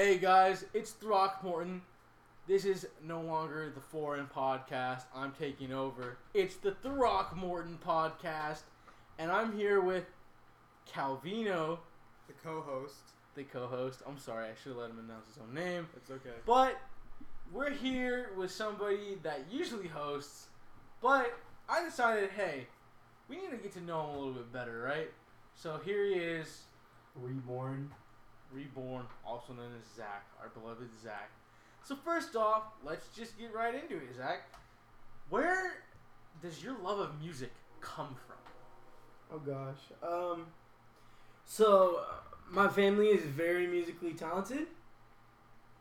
Hey guys, it's Throckmorton. This is no longer the Foreign Podcast. I'm taking over. It's the Throckmorton Podcast, and I'm here with Calvino, The co-host. the co-host. I'm sorry, I should have let him announce his own name. It's okay. But we're here with somebody that usually hosts, but I decided, hey, we need to get to know him a little bit better, right? So here he is, Reborn. Reborn, also known as Zach, our beloved Zach. So first off, let's just get right into it, Zach. Where does your love of music come from? Oh gosh. Um. So uh, my family is very musically talented.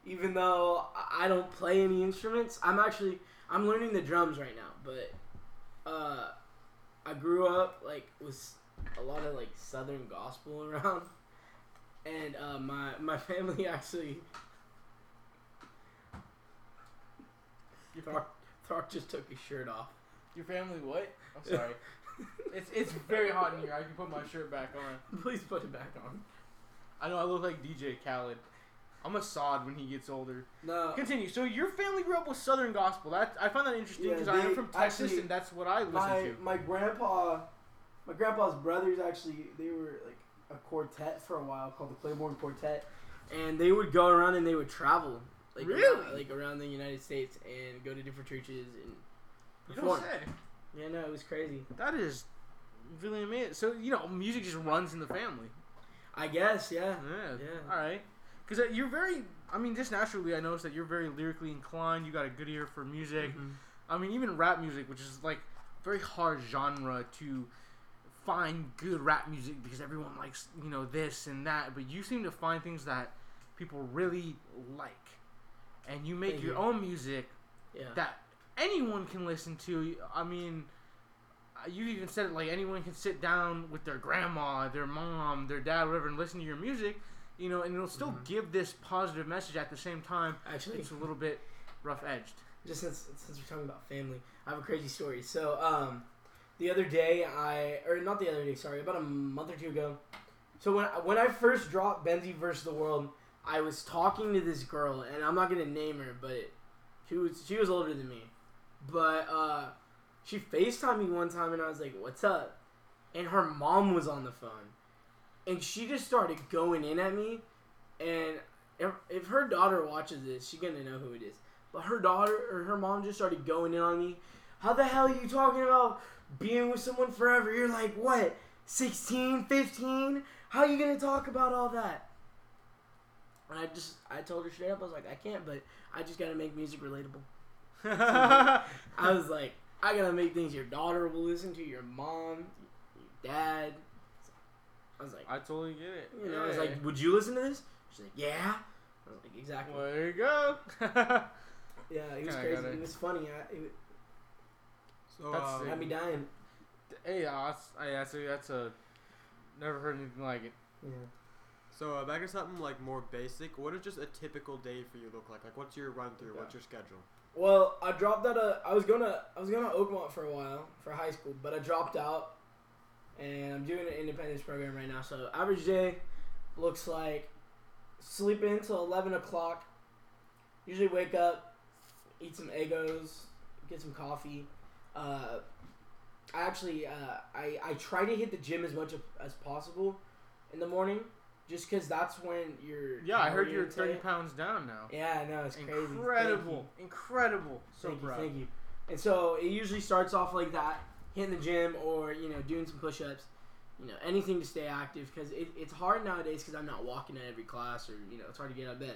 Even though I- I don't play any instruments, I'm actually I'm learning the drums right now. But uh, I grew up like with a lot of like southern gospel around, and uh, my my family actually. Thark, Thark just took his shirt off. Your family what? I'm sorry. it's it's very hot in here. I can put my shirt back on. Please put it back on. I know I look like DJ Khaled. I'm a sod when he gets older. No. Continue. So your family grew up with Southern gospel. That I find that interesting Yeah, because I am from Texas actually, and that's what I listen my to. my grandpa, my grandpa's brothers actually they were like a quartet for a while called the Claiborne Quartet, and they would go around and they would travel like Really? around, like around the United States and go to different churches and You perform. Yeah, no, it was crazy. That is really amazing. So you know, music just runs in the family. I guess, yeah. Yeah. Yeah. All right. Because uh, you're very. I mean, just naturally, I noticed that you're very lyrically inclined. You got a good ear for music. Mhm. I mean, even rap music, which is like very hard genre to find good rap music because everyone likes you know this and that. But you seem to find things that people really like, and you make Thank your you. own music Yeah. that anyone can listen to. I mean, uh, you even said it like anyone can sit down with their grandma, their mom, their dad, whatever, and listen to your music. You know, and it'll still Mhm. give this positive message at the same time. Actually, It's a little bit rough edged. just since since we're talking about family, I have a crazy story. So, um, the other day I or not the other day, sorry, about a month or two ago. So when when I first dropped Benzie versus the World, I was talking to this girl, and I'm not gonna name her, but she was she was older than me, but uh, she Facetimed me one time, and I was like, "What's up?" And her mom was on the phone, and she just started going in at me, and if, if her daughter watches this, she's gonna know who it is. But her daughter or her mom just started going in on me. How the hell are you talking about being with someone forever? You're like, what, 16, 15? How are you going to talk about all that? And I just, I told her straight up, I was like, I can't, but I just got to make music relatable. I was like, I got to make things your daughter will listen to, your mom, your dad. I was like, I totally get it. you know, I was like, would you listen to this? She's like, yeah. I was like, exactly. well, there you go. Yeah, it was crazy. gotta- It was funny. I, it, So That's it had me dying. hey, uh, that's, I, that's, a, that's a. Never heard anything like it. Yeah. so uh, back to something like more basic. What does just a typical day for you look like? Like, what's your run through? Yeah. What's your schedule? Well, I dropped out of. I was gonna. I was gonna Oakmont for a while for high school, but I dropped out, and I'm doing an independence program right now. So average day looks like sleep in till eleven o'clock. Usually wake up, eat some Eggos, get some coffee. Uh, I actually uh, I I try to hit the gym as much as possible in the morning, just because that's when you're. Yeah, I heard you're 30 pounds down now. Yeah, I know it's crazy. Incredible. Incredible. So thank proud. you, thank you. And so it usually starts off like that, hitting the gym or you know doing some push-ups, you know anything to stay active because it, it's hard nowadays because I'm not walking at every class or you know it's hard to get out of bed.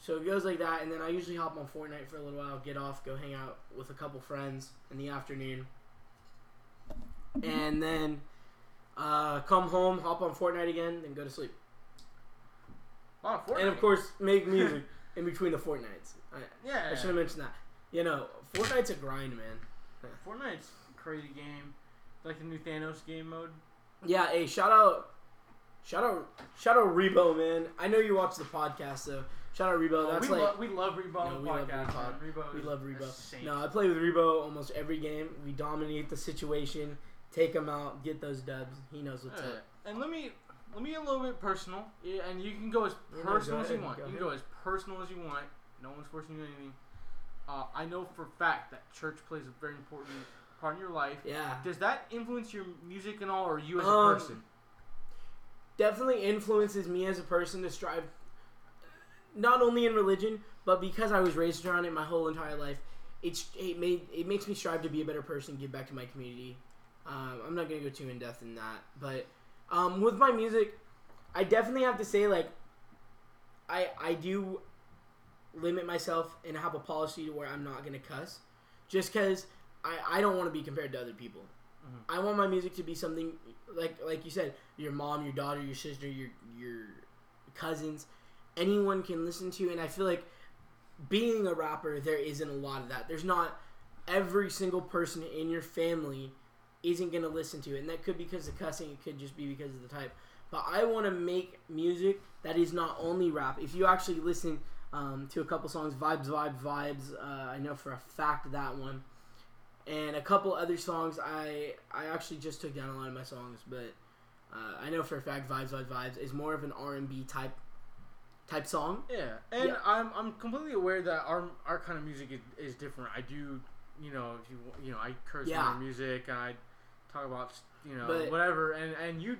So it goes like that, and then I usually hop on Fortnite for a little while, get off, go hang out with a couple friends in the afternoon, and then uh, come home, hop on Fortnite again, then go to sleep, Oh, and of course make music in between the Fortnites. I, yeah. I should have mentioned that. You know, Fortnite's a grind, man. Fortnite's a crazy game. Like the new Thanos game mode. Yeah, hey, shout out, shout out, shout out Rebo, man. I know you watch the podcast, so shout out Rebo. Oh, That's we, like lo- we love Rebo No, we love podcast. Rebo. Rebo we love Rebo. No, I play with Rebo almost every game. We dominate the situation, take him out, get those dubs. He knows what's Yeah. up. And let me let me get a little bit personal, yeah, and you can go as no, personal go as you want. go you can go as personal as you want. No one's forcing you anything. Uh, I know for a fact that church plays a very important part in your life. Yeah. Does that influence your music and all, or you as a Um, person? Definitely influences me as a person to strive not only in religion but because i was raised around it my whole entire life it's it made it makes me strive to be a better person give back to my community um, i'm not gonna go too in depth in that but um, with my music i definitely have to say like i i do limit myself and have a policy to where i'm not gonna cuss just because I, I don't want to be compared to other people Mhm. i want my music to be something like like you said your mom, your daughter, your sister, your your cousins, anyone can listen to. And I feel like being a rapper, there isn't a lot of that. There's not every single person in your family isn't gonna listen to it, and that could be because of cussing. It could just be because of the type. But I want to make music that is not only rap. If you actually listen um, to a couple songs, vibes, vibes, vibes, uh, I know for a fact that one and a couple other songs I I actually just took down a lot of my songs, but uh, I know for a fact "Vibes, Vibes, Vibes" is more of an R and B type type song. Yeah, and Yeah. I'm I'm completely aware that our our kind of music is, is different. I do, you know, if you you know, I curse Yeah. our music and I talk about you know But- whatever, and and you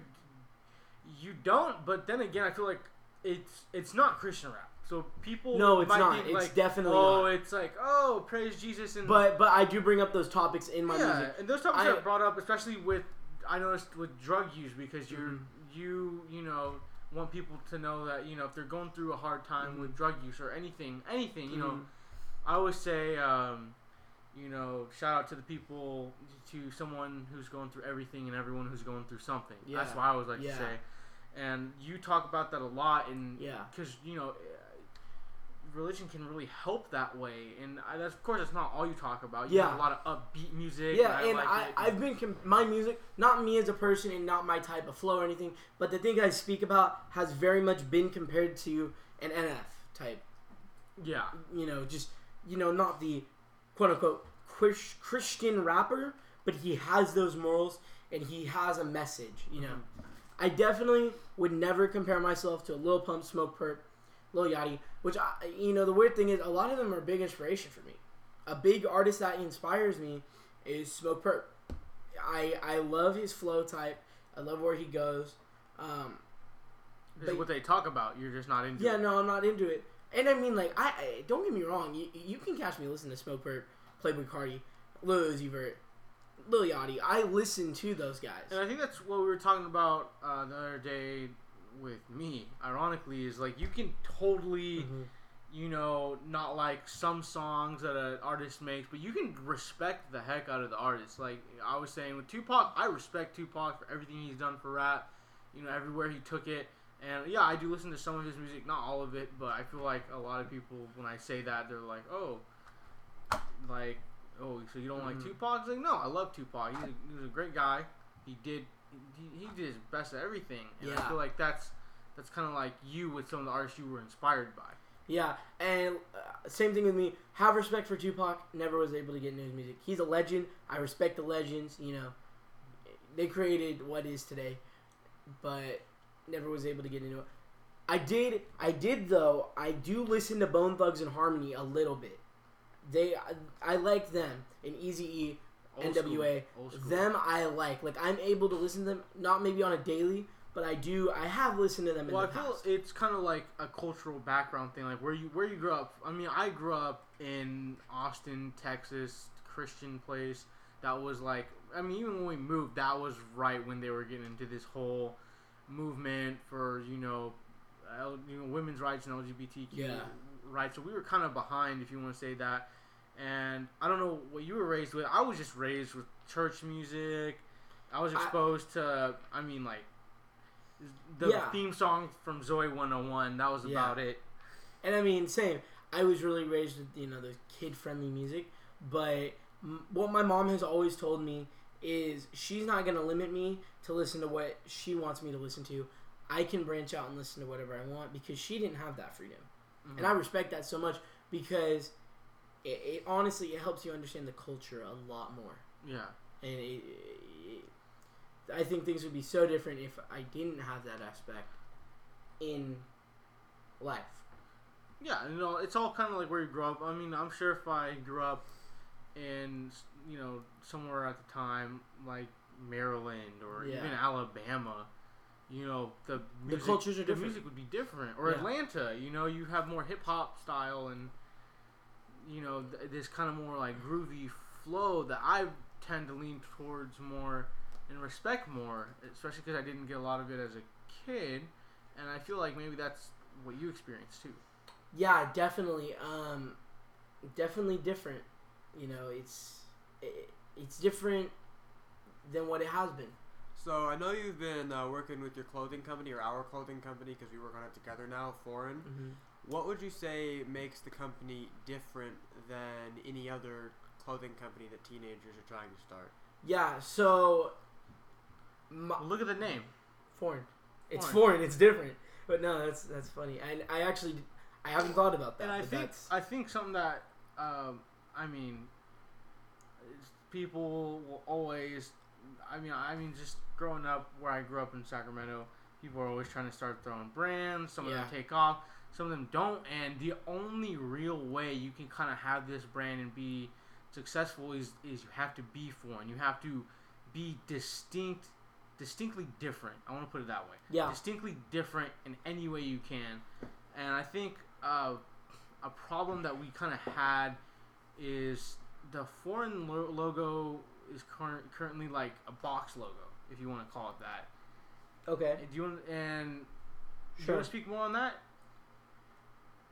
you don't. But then again, I feel like it's it's not Christian rap. So people No, it's might not. think, It's like, definitely oh, not. it's like oh, praise Jesus and But but I do bring up those topics in my yeah, music. and those topics I- are brought up, especially with I noticed with drug use because you're Mhm. you you know want people to know that you know if they're going through a hard time Mhm. with drug use or anything anything you know Mhm. I always say um, you know shout out to the people to someone who's going through everything and everyone who's going through something Yeah. that's what I always like Yeah. to say and you talk about that a lot and Yeah. because you know religion can really help that way and I, that's of course that's not all you talk about you Yeah. a lot of upbeat music Yeah, I and like I I've been com- my music, not me as a person and not my type of flow or anything, but the thing I speak about has very much been compared to an NF type. yeah You know, just you know, not the quote unquote Christian rapper, but he has those morals and he has a message. You know, mm-hmm. I definitely would never compare myself to a Lil Pump, Smokepurpp, Lil Yachty, which I, you know, the weird thing is a lot of them are big inspiration for me. A big artist that inspires me is Smokepurpp. I I love his flow type. I love where he goes. Um, but- what they talk about you're just not into it. yeah, it. no, I'm not into it. And I mean, like, I, I don't get me wrong. You, you can catch me listening to Smoke Perp, Playboi Carti, Lil Uzi Vert, Lil Yachty. I listen to those guys. And I think that's what we were talking about uh, the other day with me. Ironically, is like you can totally, Mhm. you know, not like some songs that an artist makes, but you can respect the heck out of the artist. Like I was saying with Tupac, I respect Tupac for everything he's done for rap. You know, everywhere he took it. And yeah, I do listen to some of his music, not all of it, but I feel like a lot of people, when I say that, they're like, oh, like, oh, so you don't like Mhm. Tupac? It's like, no, I love Tupac. He's a, he was a great guy. He did, he, he did his best at everything. And I feel like that's that's kind of like you with some of the artists you were inspired by. Yeah, and uh, same thing with me. Have respect for Tupac. Never was able to get into his music. He's a legend. I respect the legends. You know, they created what is today, but never was able to get into it. I did. I did though. I do listen to Bone Thugs and Harmony a little bit. They, I, I like them. And Easy E, Old NWA. them I like. Like I'm able to listen to them. Not maybe on a daily, but I do. I have listened to them in Well, I the feel past. it's kind of like a cultural background thing, like where you where you grew up. I mean, I grew up in Austin, Texas, Christian place. That was like, I mean, even when we moved, that was right when they were getting into this whole movement for you know, L, you know, women's rights and LGBTQ Yeah. rights. So we were kind of behind, if you want to say that. And I don't know what you were raised with. I was just raised with church music. I was I- exposed to, I mean, like the Yeah. theme song from Zoey 101. That was Yeah. about it. And I mean, same. I was really raised with you know the kid friendly music, but m- what my mom has always told me is she's not gonna limit me to listen to what she wants me to listen to. I can branch out and listen to whatever I want because she didn't have that freedom, Mhm. and I respect that so much because it, it honestly it helps you understand the culture a lot more. yeah. And it, it, I think things would be so different if I didn't have that aspect in life. Yeah, you know, it's all kind of like where you grow up. I mean, I'm sure if I grew up in, you know, somewhere at the time like Maryland or Yeah. even Alabama, you know, the music, cultures are the different. music would be different. Or Yeah. Atlanta, you know, you have more hip hop style and, you know, th- this kind of more like groovy flow that I tend to lean towards more and respect more, especially because I didn't get a lot of it as a kid, and I feel like maybe that's what you experienced too. Yeah, definitely. Um, definitely different. You know, it's it, it's different than what it has been. So I know you've been uh, working with your clothing company or our clothing company because we work on it together now, Foreign. Mm-hmm. What would you say makes the company different than any other clothing company that teenagers are trying to start? Yeah. So, my, look at the name. foreign. It's Foreign. foreign. It's different. But no, that's that's funny. And I actually I haven't thought about that. And I think that's, I think something that um, I mean, people will always. I mean, I mean, just growing up where I grew up in Sacramento, people are always trying to start their own brands. Some of them take off, some of them don't. And the only real way you can kind of have this brand and be successful is is you have to be foreign. You have to be distinct, distinctly different. I want to put it that way yeah. distinctly different in any way you can. And I think uh, a problem that we kind of had is the foreign lo- logo is current, currently like a box logo, if you want to call it that. Okay. Do you want and do you want to speak more on that?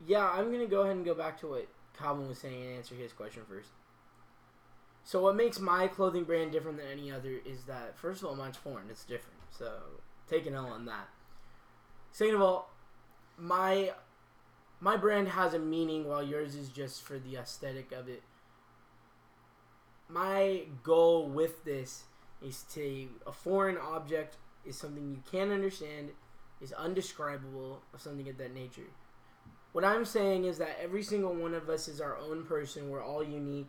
Yeah, I'm gonna go ahead and go back to what Calvin was saying and answer his question first. So what makes my clothing brand different than any other is that first of all, mine's foreign. It's different. So take an L on that. Second of all, my my brand has a meaning while yours is just for the aesthetic of it. My goal with this is to a foreign object is something you can't understand, is undescribable, or something of that nature. What I'm saying is that every single one of us is our own person. We're all unique,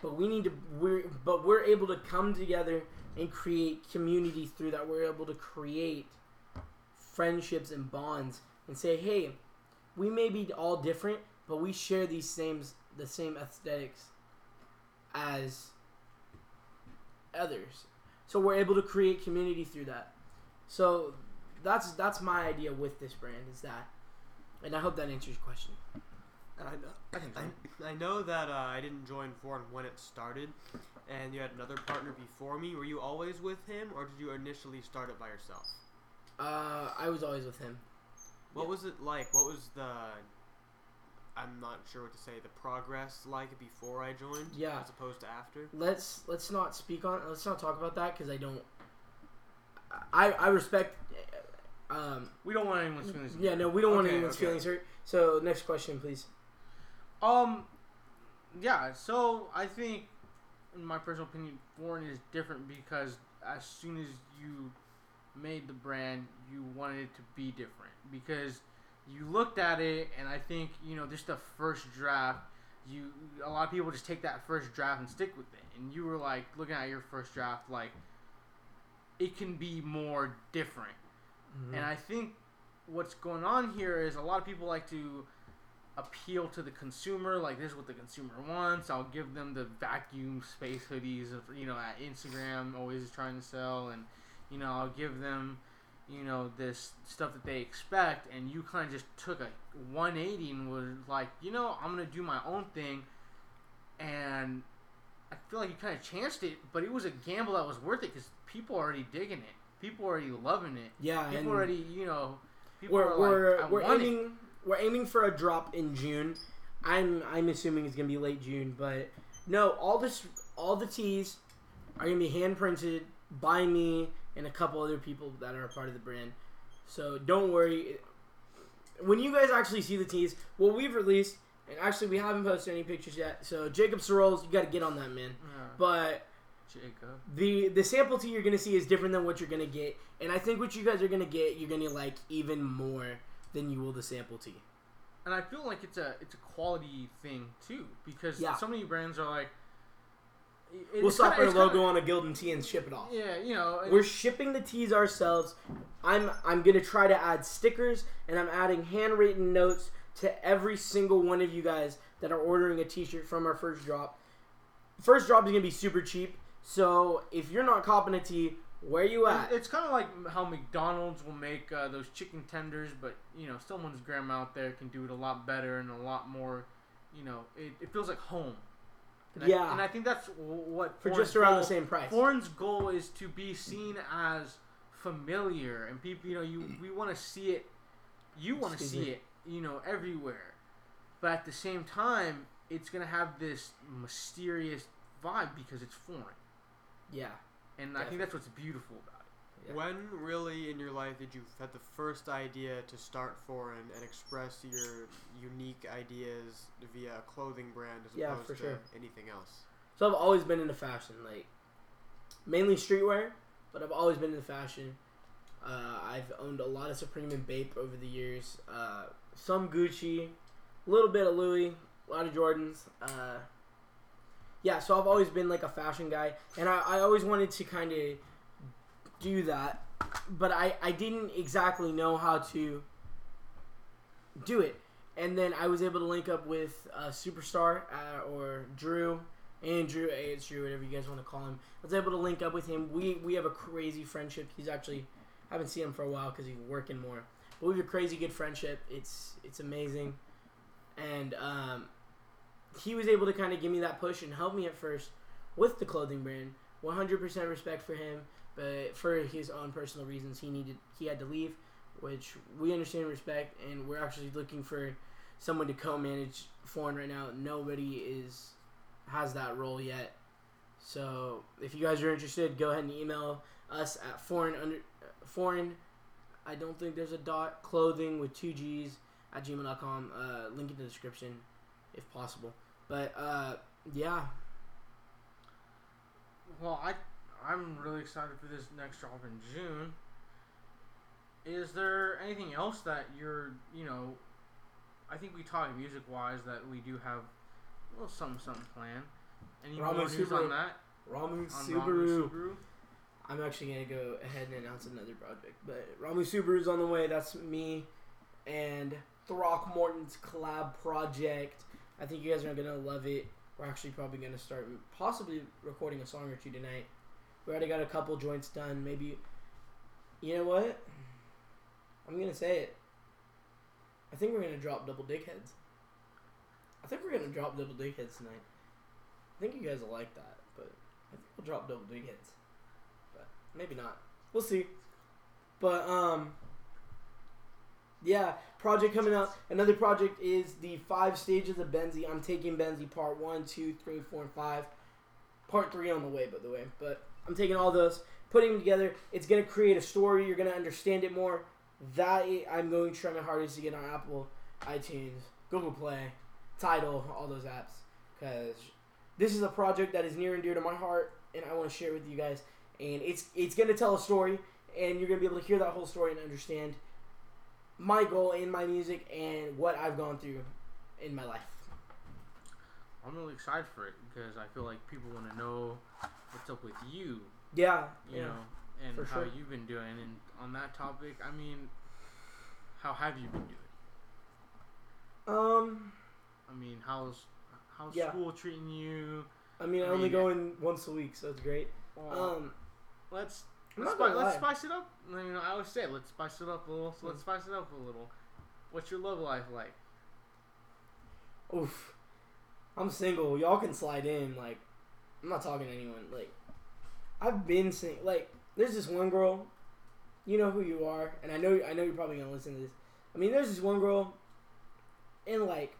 but we need to we're but we're able to come together and create community through that. We're able to create friendships and bonds and say, "Hey, we may be all different, but we share these same the same aesthetics as others." So we're able to create community through that. So that's that's my idea with this brand is that and I hope that answers your question. And I know, I. I, I know that uh, I didn't join Foreign when it started, and you had another partner before me. Were you always with him, or did you initially start it by yourself? Uh, I was always with him. What Yeah. was it like? What was the I'm not sure what to say. The progress like before I joined, Yeah. as opposed to after. Let's let's not speak on. Let's not talk about that because I don't. I I respect. Um. We don't want anyone's feelings. Yeah. No, we don't want anyone's okay. feelings hurt. So next question, please. Um, yeah. So I think, in my personal opinion, foreign is different because as soon as you made the brand, you wanted it to be different because you looked at it, and I think you know just the first draft. You a lot of people just take that first draft and stick with it, and you were like looking at your first draft like it can be more different. Mm-hmm. And I think what's going on here is a lot of people like to appeal to the consumer. Like this is what the consumer wants. I'll give them the vacuum space hoodies of you know at Instagram always trying to sell, and you know I'll give them you know this stuff that they expect. And you kind of just took a 180 and was like, you know, I'm gonna do my own thing, and I feel like you kind of chanced it, but it was a gamble that was worth it because people are already digging it. People are already loving it. yeah, People already, you know, people we're are we're like, we're want it. aiming we're aiming for a drop in June. I'm I'm assuming it's gonna be late June, but no, all this all the tees are gonna be hand printed by me and a couple other people that are a part of the brand. So don't worry. When you guys actually see the tees, well, we've released, and actually we haven't posted any pictures yet. So Jacob Sorrells, you got to get on that, man. Yeah, But Jacob. the the sample tee you're gonna see is different than what you're gonna get, and I think what you guys are gonna get, you're gonna like even more than you will the sample tee. And I feel like it's a it's a quality thing too because Yeah. so many brands are like, it- we'll slap our it's kinda- logo on a Gildan tee and ship it off. Yeah, you know, We're shipping the tees ourselves. I'm I'm gonna try to add stickers and I'm adding handwritten notes to every single one of you guys that are ordering a T-shirt from our first drop. First drop is gonna be super cheap, so if you're not copping a tee, where you at? It's kind of like how McDonald's will make uh, those chicken tenders, but you know, someone's grandma out there can do it a lot better and a lot more. You know, it, it feels like home. And I, Yeah. and I think that's what For just around the same price. Foreign's goal is to be seen as familiar, and people, you know, you we want to see it. You want to see it, you know, everywhere, but at the same time, it's gonna have this mysterious vibe because it's foreign, Yeah. and I think that's what's beautiful about it. Yeah. When really in your life did you have the first idea to start foreign and express your unique ideas via a clothing brand as Yeah, opposed for to sure. anything else? So I've always been into fashion, like mainly streetwear, but I've always been into fashion. Uh, I've owned a lot of Supreme and Bape over the years. Uh, some Gucci, a little bit of Louis, a lot of Jordans. Uh, yeah, so I've always been like a fashion guy, and I, I always wanted to kind of do that, but I, I didn't exactly know how to do it. And then I was able to link up with uh, Superstar uh, or Drew, Andrew, it's Drew, whatever you guys want to call him. I was able to link up with him. We we have a crazy friendship. He's actually I haven't seen him for a while because he's working more, but we have a crazy good friendship. It's it's amazing, and um, he was able to kind of give me that push and help me at first with the clothing brand. 100% respect for him, but for his own personal reasons, he needed he had to leave, which we understand and respect, and we're actually looking for someone to co-manage foreign right now. Nobody is has that role yet. So if you guys are interested, go ahead and email us at foreign under foreign. I don't think there's a dot clothing with two G's at gmail.com. Uh, link in the description if possible. But uh, yeah, Well, I I'm really excited for this next drop in June. Is there anything else that you're you know? I think we talked music wise that we do have a little something something planned. Any Ramu more news Subaru. on that? Ramu Subaru. Ramu Subaru? I'm actually gonna go ahead and announce another project, but Ramu Subaru's on the way. That's me and Throckmorton's collab project. I think you guys are gonna love it. We're actually probably gonna start possibly recording a song or two tonight. We already got a couple joints done. Maybe, you know what? I'm gonna say it. I think we're gonna drop double dickheads. I think we're gonna drop double dickheads tonight. I think you guys will like that, but I think we'll drop double dickheads. But maybe not. We'll see. But um yeah, project coming out. Another project is the five stages of Benzi. I'm taking Benzi part one, two, three, four, and five. Part three on the way, by the way. But I'm taking all those, putting them together. It's gonna create a story. You're gonna understand it more. That I'm going to try my hardest to get on Apple, iTunes, Google Play, Tidal, all those apps. Because this is a project that is near and dear to my heart, and I want to share it with you guys. And it's it's gonna tell a story, and you're gonna be able to hear that whole story and understand my goal in my music and what I've gone through in my life. I'm really excited for it because I feel like people want to know what's up with you, Yeah, you yeah. know, and how sure. you've been doing. And on that topic, I mean, how have you been doing? Um, I mean, how's how's Yeah. school treating you? I mean, I I only mean- go in once a week, so it's great. Well, Um, let's let's, not spi- gonna let's spice it up. You know, I always say let's spice it up a little. So let's mm. spice it up a little. What's your love life like? Oof. I'm single. Y'all can slide in. Like, I'm not talking to anyone. Like, I've been sing. Like, there's this one girl. You know who you are, and I know I know you're probably gonna listen to this. I mean, there's this one girl, and like,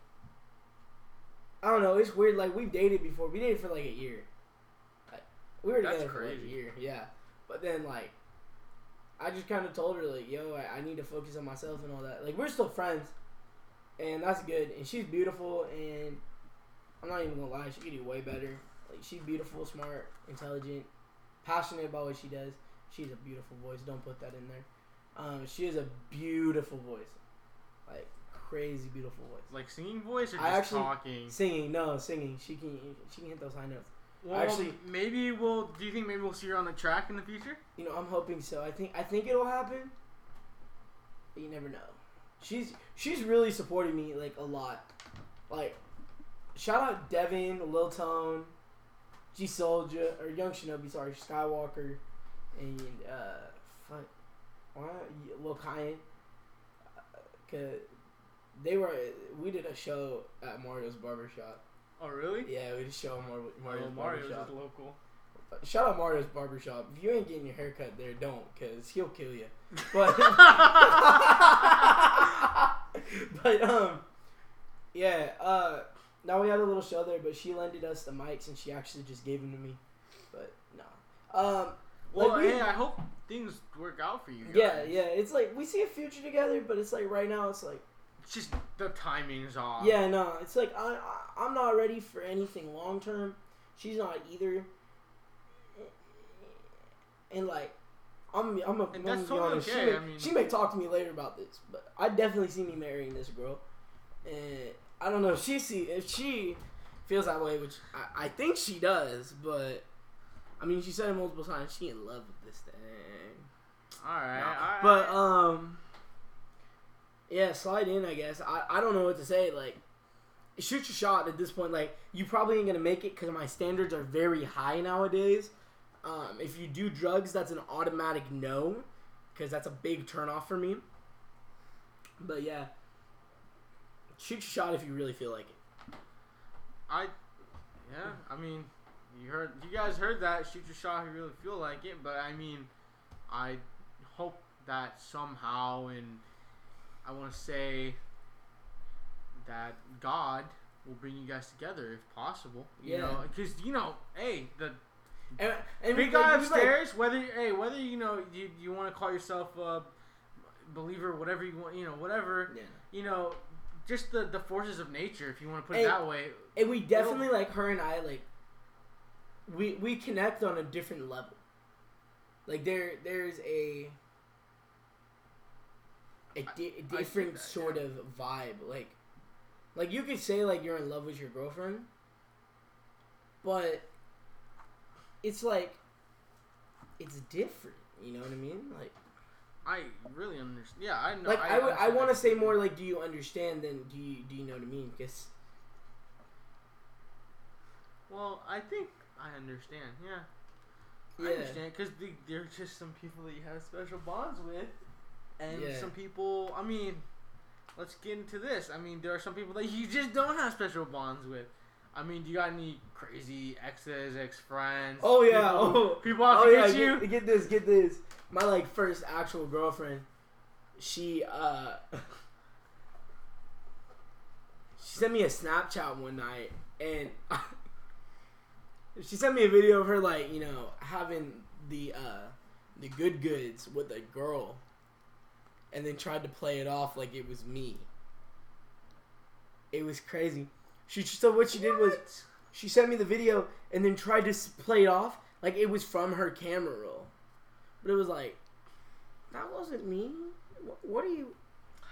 I don't know. It's weird. Like, we've dated before. We dated for like a year. Like, we were That's together for like a year. Yeah, but then like, I just kind of told her like, yo, I, I need to focus on myself and all that. Like, we're still friends, and that's good. And she's beautiful, and I'm not even gonna lie, she could do way better. Like she's beautiful, smart, intelligent, passionate about what she does. She's a beautiful voice. Don't put that in there. Um, she has a beautiful voice, like crazy beautiful voice. Like singing voice or I just actually- talking? Singing, no, singing. She can she can hit those high notes. Well, Actually- maybe we'll. Do you think maybe we'll see her on the track in the future? You know, I'm hoping so. I think I think it'll happen. But you never know. She's she's really supporting me like a lot. Like, shout out Devin, Lil Tone, G Soldier or Young Shinobi, sorry, Skywalker, and uh, fuck, what Lil Kyan. Uh, Cause they were we did a show at Mario's barbershop. Oh, really? Yeah, we a show Mar- Mario's Oh, Mario's barbershop. is local. Shout out Mario's barbershop. If you ain't getting your haircut there, don't, cause he'll kill you. But but um, yeah. Uh, now we had a little show there, but she lended us the mics and she actually just gave them to me. But no. Um, Well, Like, we- hey, I hope things work out for you. Guys. yeah, yeah. It's like we see a future together, but it's like right now, it's like It's just the timing's off. yeah, no. It's like I, I I'm not ready for anything long term. She's not either. And like, I'm I'm a, And that's totally honest. okay, She, may, I mean- she may talk to me later about this, but I definitely see me marrying this girl. And I don't know if she see if she feels that way, which I, I think she does. But I mean, she said it multiple times. She in love with this thing. All right. No. all right. But um, yeah, slide in. I guess I, I don't know what to say. Like, shoot your shot at this point. Like, you probably ain't gonna make it because my standards are very high nowadays. Um, if you do drugs, that's an automatic no, because that's a big turnoff for me. But yeah, shoot your shot if you really feel like it. I, yeah, I mean, you heard, you guys heard that. Shoot your shot if you really feel like it. But I mean, I hope that somehow, and I want to say that God will bring you guys together if possible. You Yeah. know, because you know, hey, the And, and big guy we, like- upstairs. whether hey, whether you know you you want to call yourself a believer, whatever you want, you know, whatever. yeah. You know, just the the forces of nature, if you want to put Hey, it that way. And we definitely like her and I like we we connect on a different level. Like there there's a a di- I different that, sort yeah. of vibe. Like like you could say like you're in love with your girlfriend, but it's like it's different. You know what I mean? Like I really understand. Yeah, I know. like I, would I want to say more like do you understand than do you do you know what I mean? Because Well, I think I understand. Yeah, I understand because the, there are just some people that you have special bonds with, and Yeah. some people. I mean, let's get into this. I mean, there are some people that you just don't have special bonds with. I mean, do you got any crazy exes, ex friends? Oh, yeah, people, oh. people out Oh to yeah, get you. get, get this, get this. My like first actual girlfriend, she uh she sent me a Snapchat one night and she sent me a video of her like, you know, having the uh the good goods with a girl and then tried to play it off like it was me. It was crazy. She so what she did was she sent me the video and then tried to play it off like it was from her camera roll. But it was like, that wasn't me. What, what are you?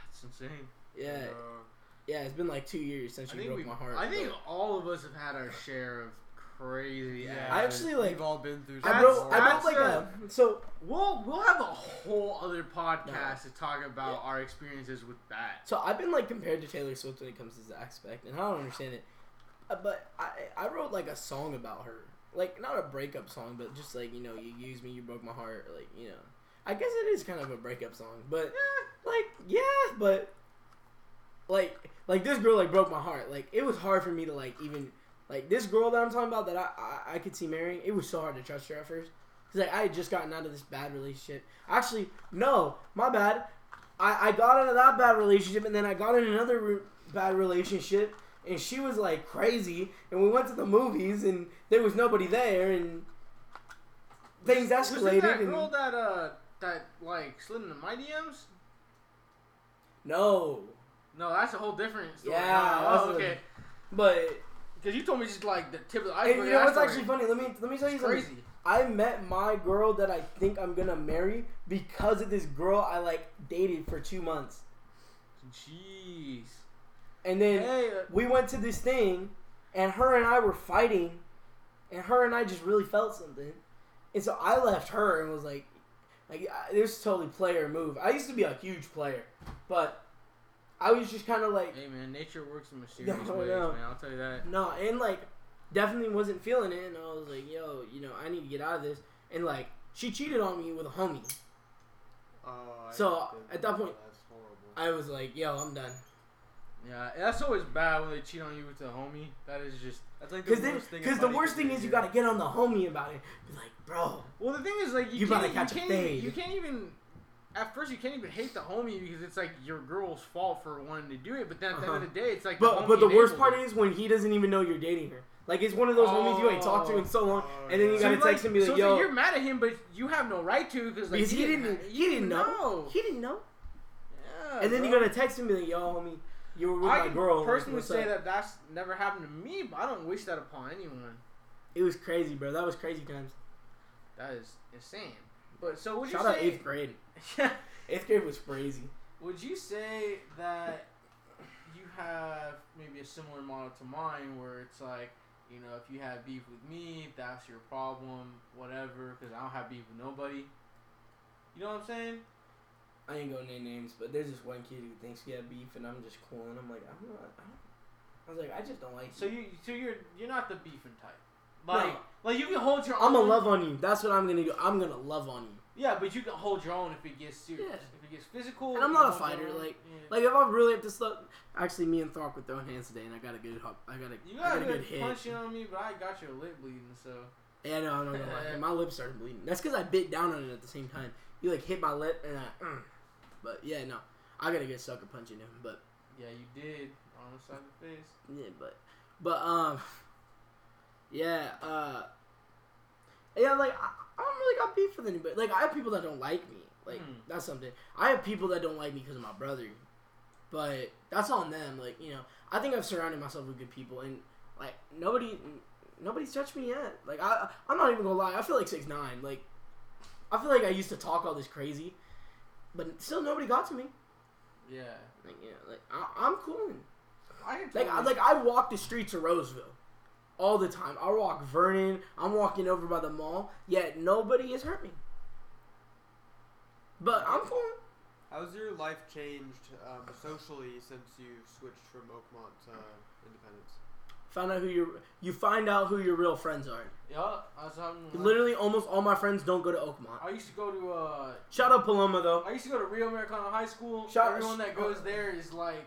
That's insane. Yeah, Uh, yeah. It's been like two years since I she broke we. my heart. I think all of us have had our share of crazy. yeah, I actually, like- we've all been through. I some That's- broke. I horrible- broke like that's a. So We'll we'll have a whole other podcast to talk about Yeah. our experiences with that. so I've been like compared to Taylor Swift when it comes to this aspect, and I don't understand it. Uh, But I I wrote like a song about her, like not a breakup song, but just like you know you used me, you broke my heart, like you know. I guess it is kind of a breakup song, but like yeah, but like like this girl like broke my heart. Like it was hard for me to like even like this girl that I'm talking about that I I, I could see marrying. It was so hard to trust her at first because like I had just gotten out of this bad relationship. Actually, no, my bad. I I got out of that bad relationship and then I got in another re- bad relationship. And she was like crazy, and we went to the movies, and there was nobody there, and things Was it escalated. that and girl that uh that like slid into my DMs? no, No, that's a whole different story. Yeah, Oh, that's a- okay. but Because you told me just like the tip of the And iceberg. you know what's actually funny? Let me let me tell you It's something. crazy. I met my girl that I think I'm gonna marry because of this girl I like dated for two months, Jeez. and then Hey, uh, we went to this thing, and her and I were fighting, and her and I just really felt something, and so I left her and was like, like this is totally player move. I used to be a huge player, but I was just kind of like, Hey man, nature works in mysterious Yeah, I ways, know. man. I'll tell you that. no, and like definitely wasn't feeling it, and I was like, yo, you know, I need to get out of this, and like she cheated on me with a homie. Oh, I So, at that point- that's horrible. I was like, yo, I'm done. Yeah, that's always bad when they cheat on you with a homie. That is just. That's like the Because then, worst thing. because the worst thing is do. you gotta get on the homie about it. Be like, bro, Well, the thing is, like, you, You can't, catch you can't, even, fade. you can't even. At first, you can't even hate the homie because it's like your girl's fault for wanting to do it. But then at the end of Uh-huh. the day, it's like. But the but the worst part is when he doesn't even know you're dating her. Like it's one of those homies you ain't talked to in so long, Oh, and then you yeah. gotta you, text him and be like, so "Yo," you're mad at him, but you have no right to because like because he didn't he didn't know. know. he didn't know. Yeah, And then you bro. gotta text him and be like, "Yo, homie, you were with I my girl." like, personally say up?" that that's never happened to me, but I don't wish that upon anyone. it was crazy, bro. That was crazy times. That is insane. But so Shout you out say? eighth grade. Eighth grade was crazy. Would you say that you have maybe a similar model to mine where it's like, you know, if you have beef with me, that's your problem, whatever, because I don't have beef with nobody. You know what I'm saying? I ain't gonna name names, but there's this one kid who thinks he had beef, and I'm just cool, and I'm like, I'm not. I, don't, I was like, I just don't like So you. so you're you're not the beefing type. Like, No. like you can hold your I'm gonna love on you. That's what I'm gonna do. I'm gonna love on you. Yeah, but you can hold your own if it gets serious. Yeah. If it gets physical. And I'm not a fighter, own. like- Yeah. Like if I'm really have to slow. Actually, me and Thork were throwing hands today, and I got a good hop. I got a, You got got a a good good hit. punching on me, but I got your lip bleeding, so. Yeah, no, no, no. like, my lips started bleeding. That's because I bit down on it at the same time. You like hit my lip, and I. Mm. But yeah, no, I gotta get sucker punching him. But Yeah, you did on the side of the face. yeah, but but um, yeah, uh, yeah, like I, I don't really got beef with anybody. Like I have people that don't like me. Like Hmm. that's something. I have people that don't like me because of my brother, but that's on them. Like you know, I think I've surrounded myself with good people, and like nobody, nobody's touched me yet. Like I, I'm not even gonna lie. I feel like six nine. Like I feel like I used to talk all this crazy, but still nobody got to me. Yeah. Like you know, like I, I'm cool. I can Like I, like I walk the streets of Roseville all the time. I walk Vernon. I'm walking over by the mall. Yet nobody has hurt me. But I'm cool. How's your life changed um, socially since you switched from Oakmont to Independence? Find out who your you find out who your real friends are. Yeah, I was having. Literally, almost all my friends don't go to Oakmont. I used to go to uh, Shout out Paloma though. I used to go to Rio Americano High School. Shout- Everyone that goes there is like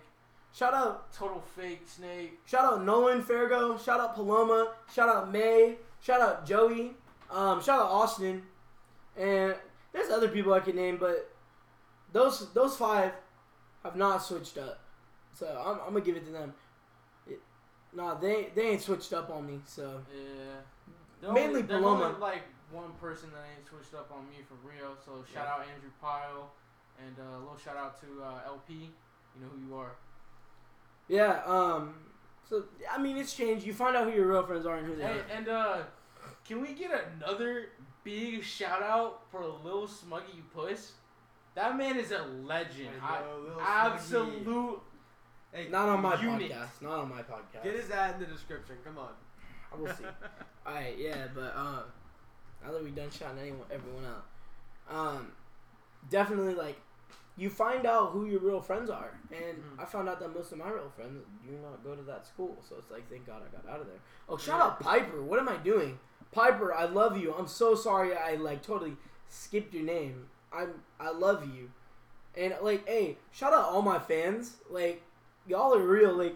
Shout out total fake snake. shout out Nolan Fargo. Shout out Paloma. Shout out May. Shout out Joey. Um, shout out Austin. And there's other people I could name, but those those five have not switched up. So I'm, I'm gonna give it to them. It, nah, they they ain't switched up on me. So Yeah. Mainly only, Paloma. only, like one person that ain't switched up on me for real. So shout Yeah. out Andrew Pyle, and uh, a little shout out to uh, LP. You know who you are. Yeah. Um. So I mean, it's changed. You find out who your real friends are and who they Hey, are. and uh, can we get another big shout out for Lil Smuggy Puss? That man is a legend. I, Yo, Lil Smuggy. absolute. Hey, Not on my unit. podcast. Not on my podcast. Get his ad in the description. Come on. I will see. Alright, yeah, but um, now that we done shouting anyone, everyone out, um, definitely like you find out who your real friends are, and Mhm. I found out that most of my real friends do not go to that school, so it's like thank God I got out of there. Oh, shout Yeah. out Piper! What am I doing, Piper? I love you. I'm so sorry I like totally skipped your name. I'm I love you, and like hey, shout out all my fans. Like y'all are real. Like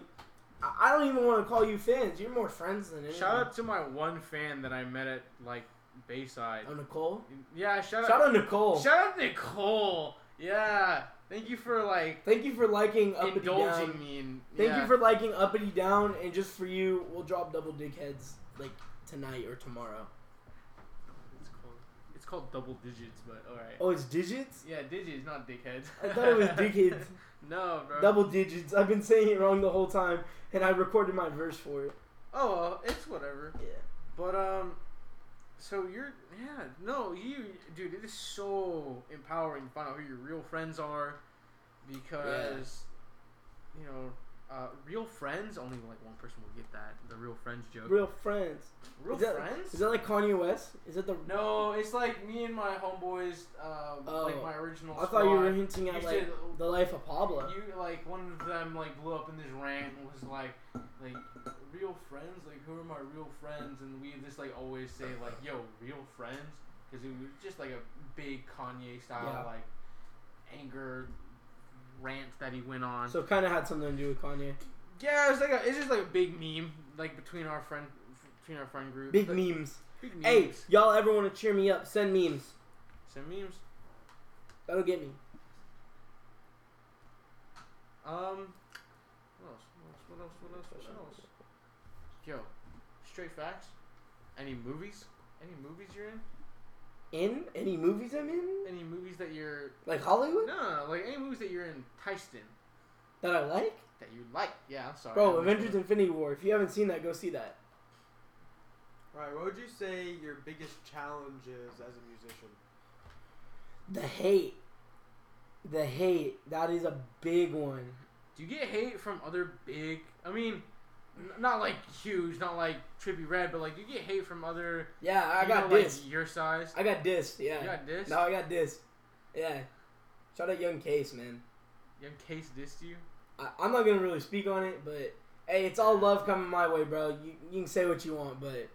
I don't even want to call you fans. You're more friends than anyone. Shout out to my one fan that I met at like Bayside. Oh, Nicole. Yeah, shout out. Shout out Nicole. Shout out Nicole. Yeah, thank you for like Thank you for liking Uppity indulging Down. me and Thank you for liking Uppity Down, and just for you, we'll drop double dickheads like tonight or tomorrow. It's called, it's called double digits, but all right. Oh, it's digits. Yeah, digits, not dickheads. I thought it was dickheads. no, bro. Double digits. I've been saying it wrong the whole time, and I recorded my verse for it. Oh, well, it's whatever. Yeah. But um, so you're yeah no you dude it is so empowering to find out who your real friends are because you know uh, real friends. Only like one person will get that. The real friends joke. Real friends. Real is that- friends? Is that like Kanye West? Is that the? no, it's like me and my homeboys. Uh, Oh. like my original. I thought you were hinting at like to- the life of Pablo. You like one of them like blew up in this rant and was like like real friends like who are my real friends and we just like always say like yo real friends because it was just like a big Kanye style Yeah. like anger rant that he went on. So it kind of had something to do with Kanye. yeah, it's like a, it's just like a big meme like between our friend between our friend group. Big Like, memes. Big memes. Hey, y'all ever want to cheer me up? Send memes. Send memes. That'll get me. Um. What else? What else? What else? What else? What else? Yo, straight facts. Any movies? Any movies you're in? In any movies I'm in, Any movies that you're like Hollywood, no, no, like any movies that you're enticed in that I like. that you like? Yeah, I'm sorry. Bro, I Avengers missed Infinity War. If you haven't seen that, go see that. Right. What would you say your biggest challenge is as a musician? The hate. The hate. That is a big one. Do you get hate from other big? I mean, n- not like huge, not like Trippie Redd, but like you get hate from other? Yeah, I got know, like, your size. I got dissed. Yeah. You got this. No, I got dissed. Yeah. Shout out Young Case, man. Young Case dissed you. I, I'm not gonna really speak on it, but hey, it's all love coming my way, bro. You, you can say what you want, but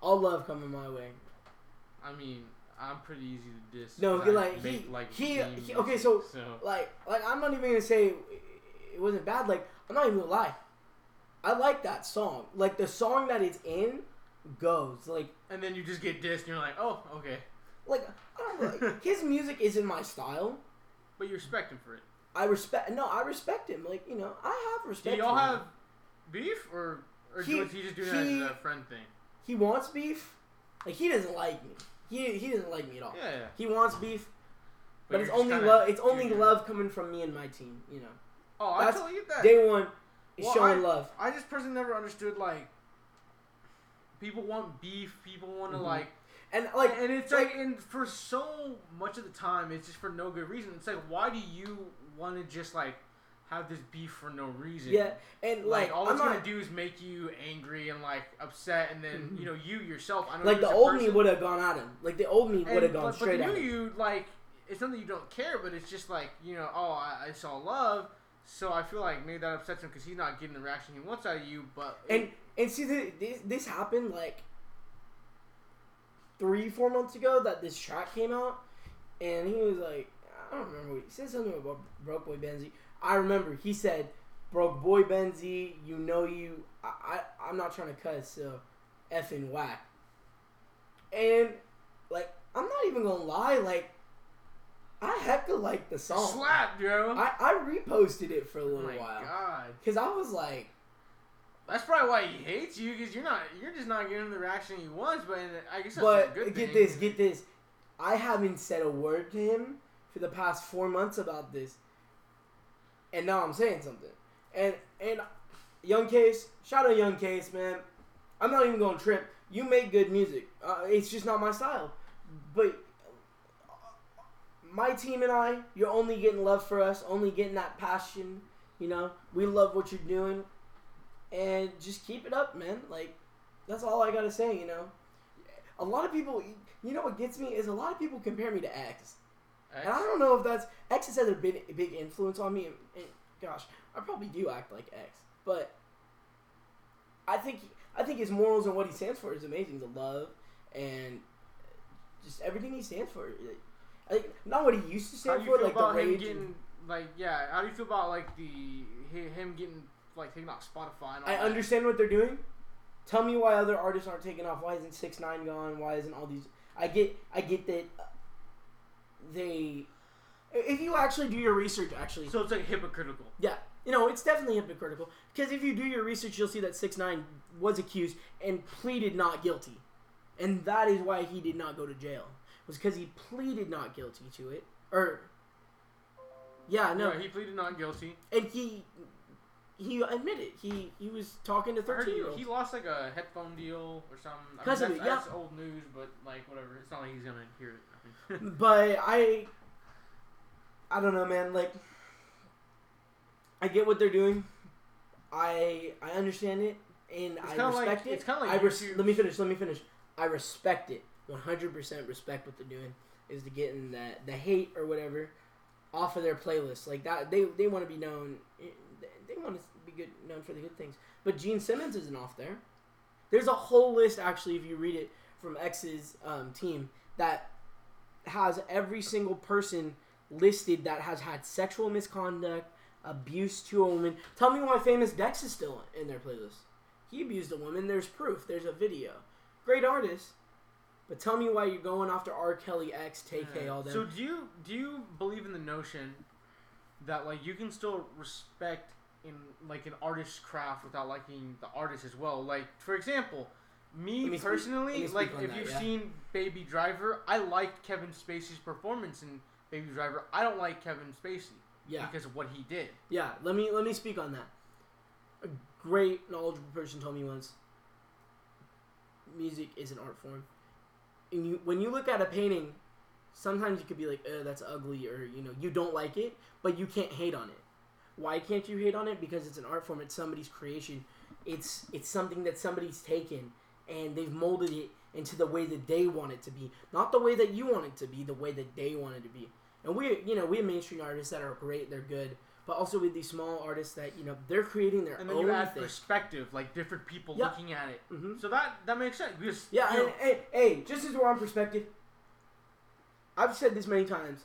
all love coming my way. I mean, I'm pretty easy to diss. No, like, he- like he- he- okay, so- so Like, like I'm not even gonna say it wasn't bad. Like, I'm not even gonna lie. I like that song. Like the song that it's in goes. Like, and then you just get dissed, and you're like, oh, okay, like I don't know, like, his music isn't my style. but you respect him for it. I respect. No, I respect him. Like, you know, I have respect. Do y'all have beef, or or He- was he just doing he- that as a friend thing? He wants beef. Like, he doesn't like me. He he doesn't like me at all. Yeah, yeah. He wants beef, but, it's only love. It's only love coming from me and my team. You know, Oh, I totally get that. day one Well, showing I- love. I just personally never understood like people want beef, people want to Mhm. like, And like, and it's like, and for so much of the time, it's just for no good reason. It's like, why do you want to just like have this beef for no reason? yeah, and Like, like, all I'm it's not. gonna do is make you angry and like upset, and then Mhm. you know you yourself. I know like you the old me would have gone at him. Like the old me would have gone but, straight but at new him. you like it's something you don't care, but it's just like you know, oh, I, I saw love, so I feel like maybe that upsets him because he's not getting the reaction he wants out of you. But And and see, the, this this happened like three four months ago that this track came out, and he was like, I don't remember. What, he said something about broke boy Benzie. I remember he said, broke boy Benzie. You know you. I, I I'm not trying to cuss, so effing whack. And like I'm not even gonna lie, like I hecka like the song. slap, bro. I I reposted it for a oh little my while god, because I was like. that's probably why he hates you because you're not, you're just not getting the reaction he wants. But I guess that's a But good get thing. this, get this. I haven't said a word to him for the past four months about this, and now I'm saying something. And and Young Case, shout out Young Case, man. I'm not even going to trip. You make good music. Uh, it's just not my style. But my team and I, you're only getting love for us, only getting that passion. You know, we love what you're doing, and just keep it up, man. Like that's all I gotta say. You know, a lot of people, you know, what gets me is a lot of people compare me to X, and I don't know if that's X has had a big, big influence on me. And, and gosh, I probably do act like X, but I think I think his morals and what he stands for is amazing. The love and just everything he stands for. Like, Think not what he used to stand for, like the rage. getting and- like yeah? How do you feel about like the him getting like taken off Spotify and all I that? understand what they're doing. Tell me why other artists aren't taking off. Why isn't Six Nine gone? Why isn't all these? I get, I get that they. If you actually do your research, actually, So it's like hypocritical. yeah, you know it's definitely hypocritical. Because if you do your research, you'll see that Six Nine was accused and pleaded not guilty, and that is why he did not go to jail. Was because he pleaded not guilty to it, or yeah, no, Yeah, he pleaded not guilty. and he he admitted he he was talking to I thirteen he, year olds. he lost like a headphone deal or something. I mean, Because that's, yeah. that's old news, but like whatever. It's not like he's gonna hear it. I mean, But I, I don't know, man. Like, I get what they're doing. I I understand it and It's I kinda like- respect it. it's kinda like I res- let me finish. Let me finish. I respect it. 100% respect what they're doing is to getting that the hate or whatever off of their playlist like that. They they want to be known. eh, They want to be good known for the good things. But Gene Simmons isn't off there. There's a whole list actually if you read it from X's um, team that has every single person listed that has had sexual misconduct, abuse to a woman. Tell me why Famous Dex is still in their playlist. He abused a woman. There's proof. There's a video. Great artist. But tell me why you're going after R. Kelly, X, TK, hmm. all them. So do you do you believe in the notion that like you can still respect in like an artist's craft without liking the artist as well? Like for example, me, Let me speak- personally, me like if that, you've yeah. seen Baby Driver, I liked Kevin Spacey's performance in Baby Driver. I don't like Kevin Spacey yeah, because of what he did. yeah. Let me let me speak on that. A great knowledgeable person told me once. Music is an art form, and you when you look at a painting, sometimes you could be like, "Uh, that's ugly," or you know, you don't like it, but you can't hate on it. Why can't you hate on it? Because it's an art form. It's somebody's creation. It's it's something that somebody's taken and they've molded it into the way that they want it to be, not the way that you want it to be, the way that they want it to be. And we, you know, we have mainstream artists that are great, they're good, but also with these small artists that you know they're creating their And then own you add thing. perspective, like different people Yeah. looking at it. Mhm. So that that makes sense because Yeah, you know, and hey, hey, just as we're on perspective, I've said this many times.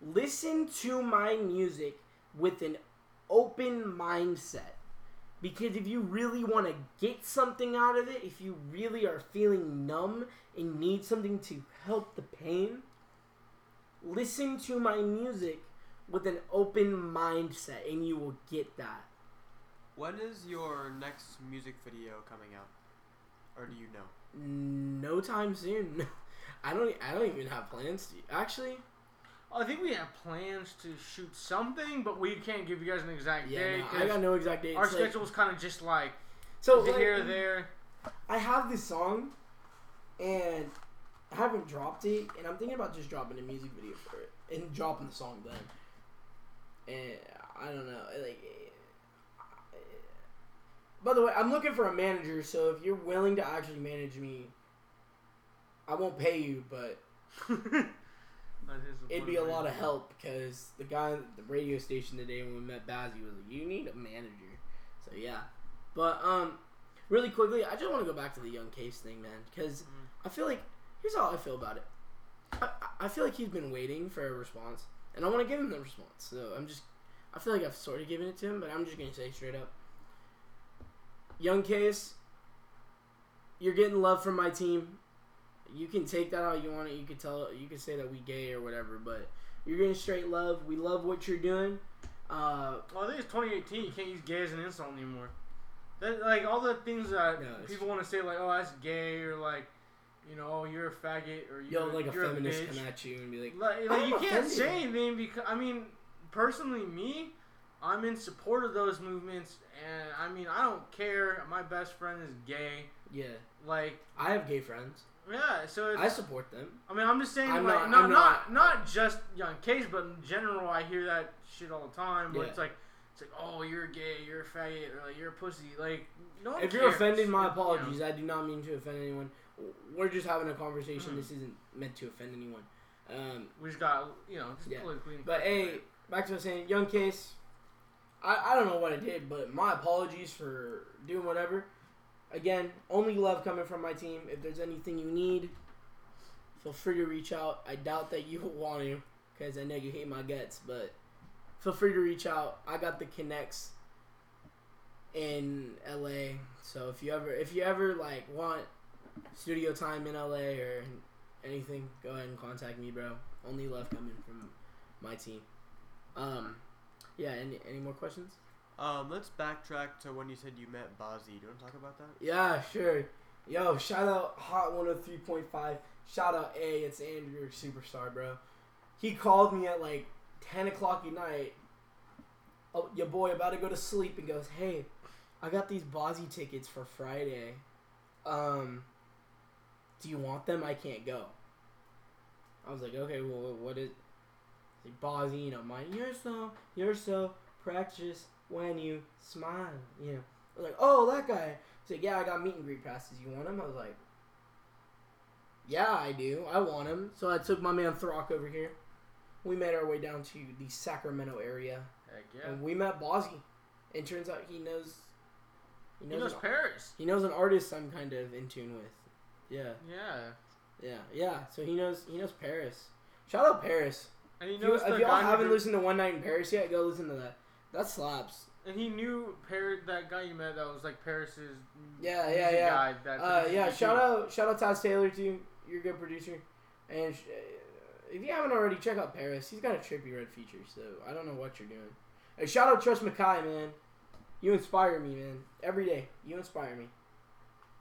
Listen to my music with an open mindset. Because if you really want to get something out of it, if you really are feeling numb and need something to help the pain, listen to my music with an open mindset and you will get that. When is your next music video coming out? Or do you know? No time soon. I don't I don't even have plans to. Actually, I think we have plans to shoot something, but we can't give you guys an exact Yeah, day no, I 'cause got no exact date. our It's like- schedule's kind of just like so so like, here or there. I have this song, and I haven't dropped it, and I'm thinking about just dropping a music video for it and dropping the song then. And I don't know, like. By the way, I'm looking for a manager, so if you're willing to actually manage me, I won't pay you, but it'd be a lot of help because the guy at the radio station today when we met Bazzi was like, "You need a manager." So yeah, but um, really quickly, I just want to go back to the young case thing, man, because Mhm. I feel like here's how I feel about it. I- I feel like he's been waiting for a response, and I want to give him the response. So I'm just, I feel like I've sort of given it to him, but I'm just gonna say straight up, young case, you're getting love from my team. You can take that how you want it. You can tell, you can say that we gay or whatever, but you're getting straight love. We love what you're doing. Uh, Well, I think it's 2018. You can't use gay as an insult anymore. That, like all the things that No, people want to say, like, "Oh, that's gay," or like, you know, "Oh, you're a faggot," or you're, like a you're feminist bitch. come at you and be like, Like, like you can't offended. say anything because I mean, personally, me, I'm in support of those movements, and I mean, I don't care. My best friend is gay. yeah, Like, I have gay friends. yeah. So it's, I support them. I mean, I'm just saying, I'm like, not- not, I'm not, not, just young case, but in general, I hear that shit all the time. Where Yeah. it's like, it's like, oh, you're gay, you're a faggot, or like you're a pussy. Like, no If you're offended, my apologies. I do not mean to offend anyone. We're just having a conversation. Mhm. This isn't meant to offend anyone. Um, We just got, you know, Yeah. but hey, back to what I was saying, young case. I, I don't know what I did, but my apologies for doing whatever. Again, only love coming from my team. If there's anything you need, feel free to reach out. I doubt that you want to, because I know you hate my guts, but feel free to reach out. I got the connects in LA. So if you ever if you ever like want studio time in LA or anything, go ahead and contact me, bro. Only love coming from my team. Um yeah, any any more questions? Um, let's backtrack to when you said you met Bazzi. Do you want to talk about that? Yeah, sure. Yo, shout out Hot 103.5. Shout out A. It's Andrew, superstar, bro. He called me at like 10 o'clock at night. Oh, your boy about to go to sleep and goes, Hey, I got these Bazzi tickets for Friday. Um, do you want them? I can't go. I was like, okay, well, what is. Like, Bazzi, you know, mine. You're so, you're so, practice, when you smile. You know, I was like, oh, that guy. He's like, yeah, I got meet and greet passes. You want them? I was like, yeah, I do. I want them. So I took my man Throck over here. We made our way down to the Sacramento area, Heck yeah. and we met Bazzi. And turns out he knows. He He knows. knows an, Paris. he knows an artist I'm kind of in tune with. Yeah, Yeah. yeah, yeah. So he knows. He knows Paris. Shout out Paris. And he If, you, knows if y'all haven't did- listened to One Night in Paris yet, go listen to that. That slaps. And he knew Paris, that guy you met that was like Paris's Yeah, yeah, yeah. guy. That Uh, yeah, shout out, shout out Taz Taylor too. You're a good producer, and sh- uh, if you haven't already, check out Paris. He's got a Trippie Redd feature, so I don't know what you're doing. Hey, shout out Trust Mackay, man. You inspire me, man. Every day, you inspire me.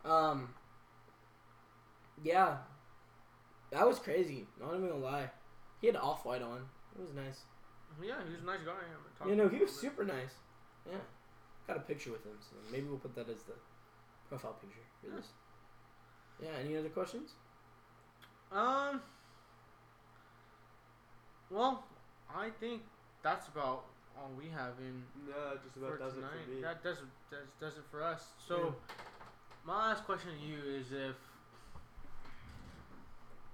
Um, yeah, that was crazy. Not even gonna lie. He had off white on. It was nice. Yeah, he was a nice guy. I haven't You know, he was a bit. super nice. Yeah. Got a picture with him, so maybe we'll put that as the profile picture for Yeah. this. Yeah, any other questions? Um. Well, I think that's about all we have in No, just about does it for me. That does it. Does, does it for us. So, my last question to you is if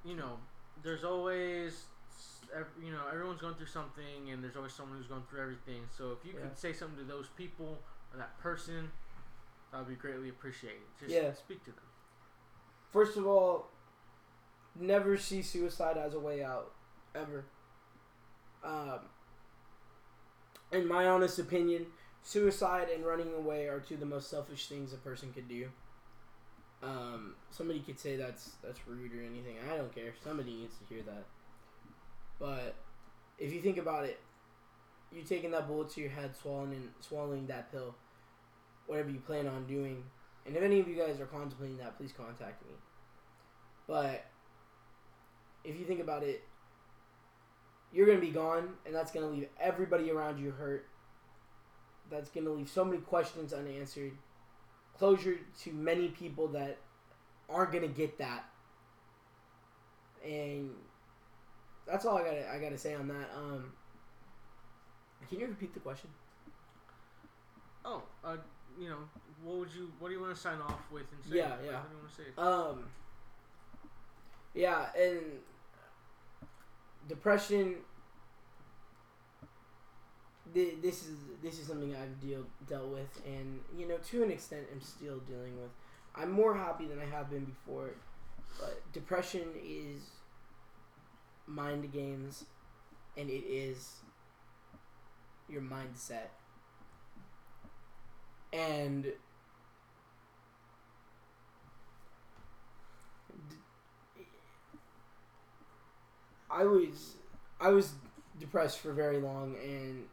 you know, there's always you know everyone's going through something, and there's always someone who's going through everything. So, if you Yeah. could say something to those people or that person, that would be greatly appreciated. Just Yeah. speak to them. First of all, never see suicide as a way out, ever. Um, in my honest opinion, suicide and running away are two of the most selfish things a person could do. Um, somebody could say that's that's rude or anything. I don't care. Somebody needs to hear that. But if you think about it, you taking that bullet to your head, swallowing swallowing that pill, whatever you plan on doing, and if any of you guys are contemplating that, please contact me. But if you think about it, you're gonna be gone, and that's gonna leave everybody around you hurt. That's gonna leave so many questions unanswered. Closure to many people that aren't gonna get that. And that's all I gotta I gotta say on that. Um, can you repeat the question? Oh, uh, you know, what would you? What do you want to sign off with and say? Yeah, yeah. What do you want to say? Um. Yeah, and depression. Thi- This is this is something I've deal dealt with, and you know, to an extent, I'm still dealing with. I'm more happy than I have been before, but depression is mind games, and it is your mindset, and I was I was depressed for very long and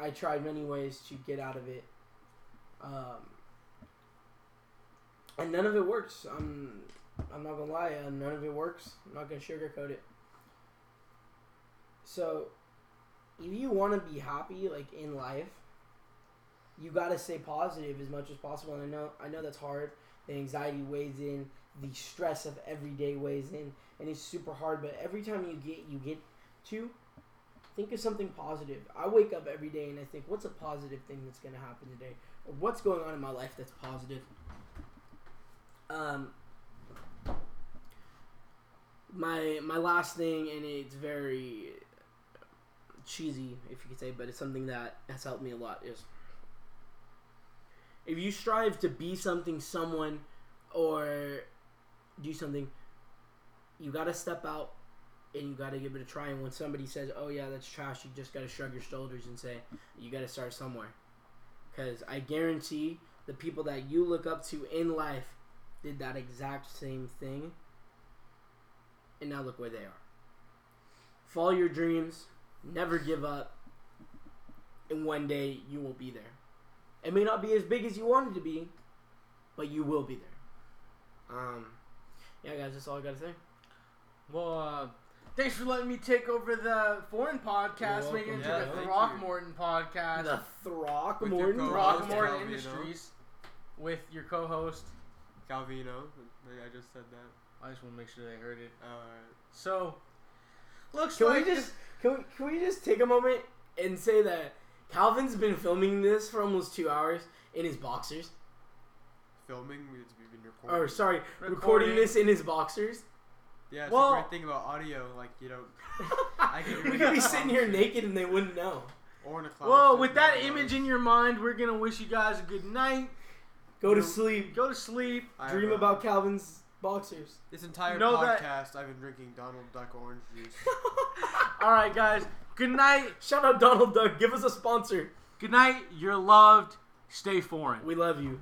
I tried many ways to get out of it. Um, and none of it works. I'm I'm not gonna lie, uh, none of it works. I'm not gonna sugarcoat it. So, if you want to be happy, like in life, you gotta stay positive as much as possible. And I know I know that's hard. The anxiety weighs in, the stress of every day weighs in, and it's super hard. But every time you get you get to think of something positive. I wake up every day and I think, what's a positive thing that's gonna happen today, or what's going on in my life that's positive. Um, my my last thing, and it's very cheesy, if you could say, but it's something that has helped me a lot. Is if you strive to be something, someone, or do something, you gotta step out and you gotta give it a try. And when somebody says, "Oh yeah, that's trash," you just gotta shrug your shoulders and say, "You gotta start somewhere." Because I guarantee the people that you look up to in life did that exact same thing, and now look where they are. Follow your dreams, never give up, and one day you will be there. It may not be as big as you wanted to be, but you will be there. Um, yeah, guys, that's all I gotta say. Well, uh, thanks for letting me take over the foreign podcast, You're making it into. Yeah, the thank you. Throckmorton podcast. The Throckmorton. With your co-host, Throckmorton Calvino. Industries with your co-host. Calvino. I just said that. I just want to make sure they heard it. Alright. So, looks Can like we just can we, can we just take a moment and say that Calvin's been filming this for almost two hours in his boxers. Filming, we've been recording. Or sorry, recording, Recording. this in his boxers. Yeah, it's Well- a great thing about audio. Like you don't, I can we could be sitting here naked and they wouldn't know. or in a cloud. Well, with that image in your mind, we're gonna wish you guys a good night. Go to sleep. Go to sleep. I Dream have, about Calvin's boxers. this entire know that- podcast. I've been drinking Donald Duck orange juice. All right, guys. Good night. Shout out Donald Duck. Give us a sponsor. Good night. You're loved. Stay foreign. We love you.